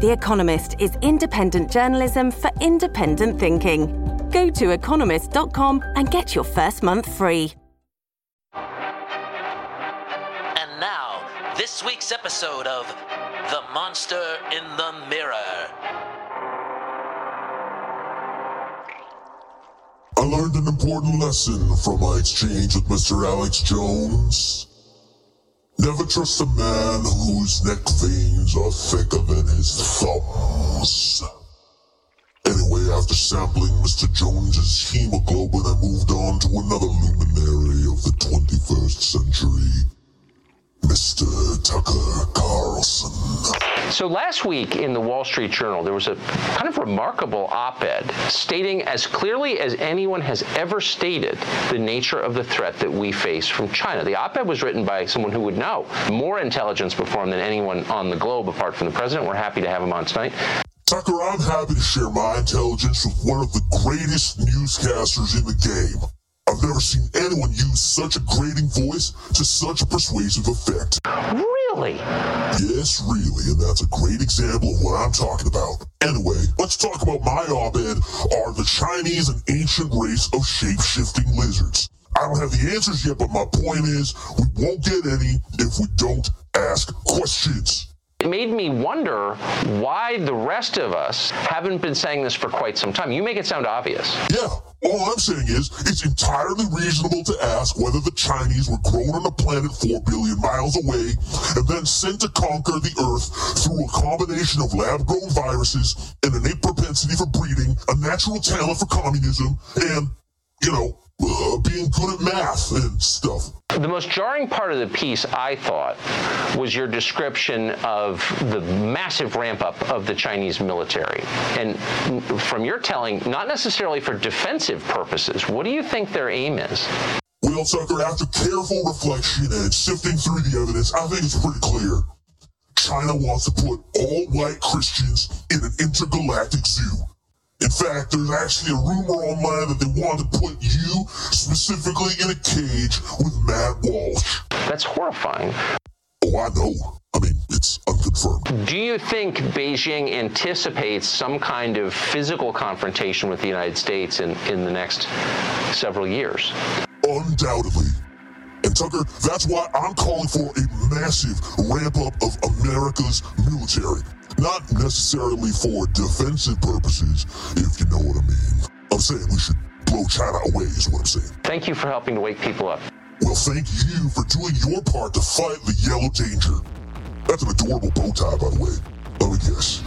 The Economist is independent journalism for independent thinking. Go to economist.com and get your first month free. And now, this week's episode of The Monster in the Mirror. I learned an important lesson from my exchange with Mr. Alex Jones. Never trust a man whose neck veins are thicker than his thumbs. Anyway, after sampling Mr. Jones's hemoglobin, I moved on to another luminary of the 21st century. Mr. Tucker Carlson. So last week in the Wall Street Journal, there was a kind of remarkable op-ed stating as clearly as anyone has ever stated the nature of the threat that we face from China. The op-ed was written by someone who would know more intelligence before than anyone on the globe apart from the president. We're happy to have him on tonight. Tucker, I'm happy to share my intelligence with one of the greatest newscasters in the game. Never seen anyone use such a grating voice to such a persuasive effect. Really? Yes, really, and that's a great example of what I'm talking about. Anyway, let's talk about my op-ed are the Chinese an ancient race of shape-shifting lizards. I don't have the answers yet, but my point is we won't get any if we don't ask questions. It made me wonder why the rest of us haven't been saying this for quite some time. You make it sound obvious. Yeah, all I'm saying is it's entirely reasonable to ask whether the Chinese were grown on a planet 4 billion miles away and then sent to conquer the Earth through a combination of lab-grown viruses, an innate propensity for breeding, a natural talent for communism, and, you know, uh, being good at math and stuff. The most jarring part of the piece, I thought, was your description of the massive ramp up of the Chinese military. And from your telling, not necessarily for defensive purposes, what do you think their aim is? Well, Tucker, after careful reflection and sifting through the evidence, I think it's pretty clear. China wants to put all white Christians in an intergalactic zoo. In fact, there's actually a rumor online that they want to put you specifically in a cage with Matt Walsh. That's horrifying. Oh, I know. I mean, it's unconfirmed. Do you think Beijing anticipates some kind of physical confrontation with the United States in, in the next several years? Undoubtedly. And Tucker, that's why I'm calling for a massive ramp up of America's military. Not necessarily for defensive purposes, if you know what I mean. I'm saying we should blow China away, is what I'm saying. Thank you for helping to wake people up. Well, thank you for doing your part to fight the yellow danger. That's an adorable bow tie, by the way. Let me guess.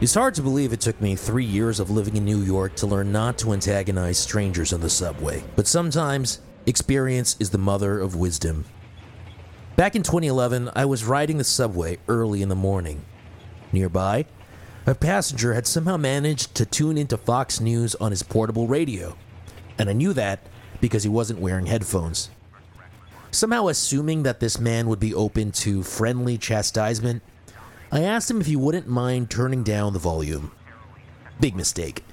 It's hard to believe it took me three years of living in New York to learn not to antagonize strangers on the subway, but sometimes experience is the mother of wisdom. Back in 2011, I was riding the subway early in the morning. Nearby, a passenger had somehow managed to tune into Fox News on his portable radio, and I knew that because he wasn't wearing headphones. Somehow assuming that this man would be open to friendly chastisement, I asked him if he wouldn't mind turning down the volume. Big mistake.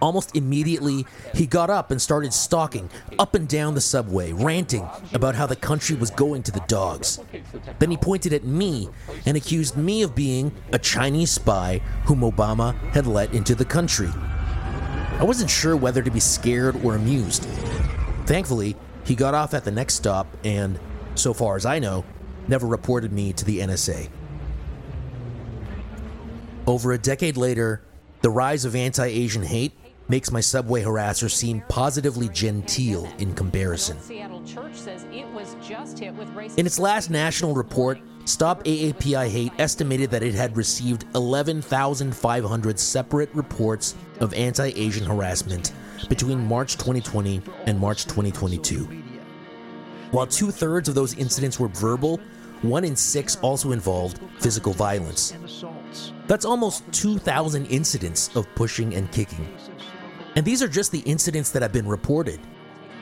Almost immediately, he got up and started stalking up and down the subway, ranting about how the country was going to the dogs. Then he pointed at me and accused me of being a Chinese spy whom Obama had let into the country. I wasn't sure whether to be scared or amused. Thankfully, he got off at the next stop and, so far as I know, never reported me to the NSA. Over a decade later, the rise of anti Asian hate makes my subway harasser seem positively genteel in comparison. In its last national report, Stop AAPI Hate estimated that it had received 11,500 separate reports of anti Asian harassment between March 2020 and March 2022. While two thirds of those incidents were verbal, one in six also involved physical violence. That's almost 2,000 incidents of pushing and kicking. And these are just the incidents that have been reported.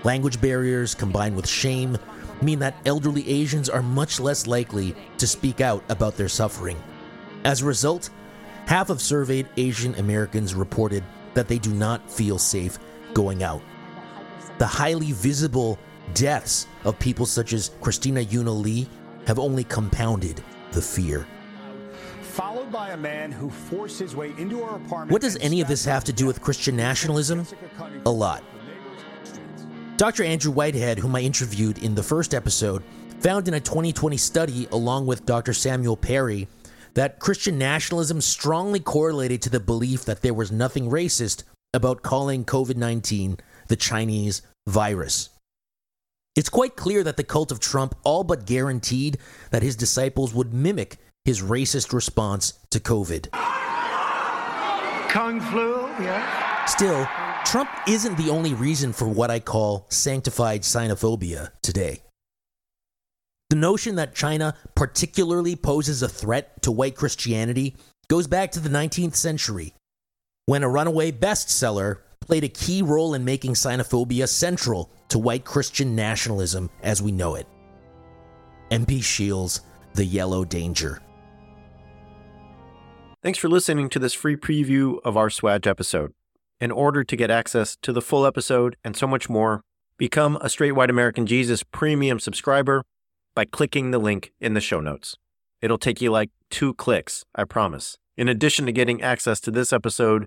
Language barriers combined with shame mean that elderly Asians are much less likely to speak out about their suffering. As a result, half of surveyed Asian Americans reported that they do not feel safe going out. The highly visible deaths of people such as Christina Yuna Lee have only compounded the fear. Followed by a man who forced his way into our apartment. What does any of this have to do with Christian nationalism? A lot. Dr. Andrew Whitehead, whom I interviewed in the first episode, found in a 2020 study along with Dr. Samuel Perry that Christian nationalism strongly correlated to the belief that there was nothing racist about calling COVID 19 the Chinese virus. It's quite clear that the cult of Trump all but guaranteed that his disciples would mimic his racist response to COVID. Kung flu, yeah. Still, Trump isn't the only reason for what I call sanctified xenophobia today. The notion that China particularly poses a threat to white Christianity goes back to the 19th century, when a runaway bestseller played a key role in making xenophobia central to white Christian nationalism as we know it. MP Shiel's The Yellow Danger. Thanks for listening to this free preview of our SWAJ episode. In order to get access to the full episode and so much more, become a Straight White American Jesus premium subscriber by clicking the link in the show notes. It'll take you like two clicks, I promise. In addition to getting access to this episode,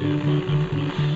Thank you.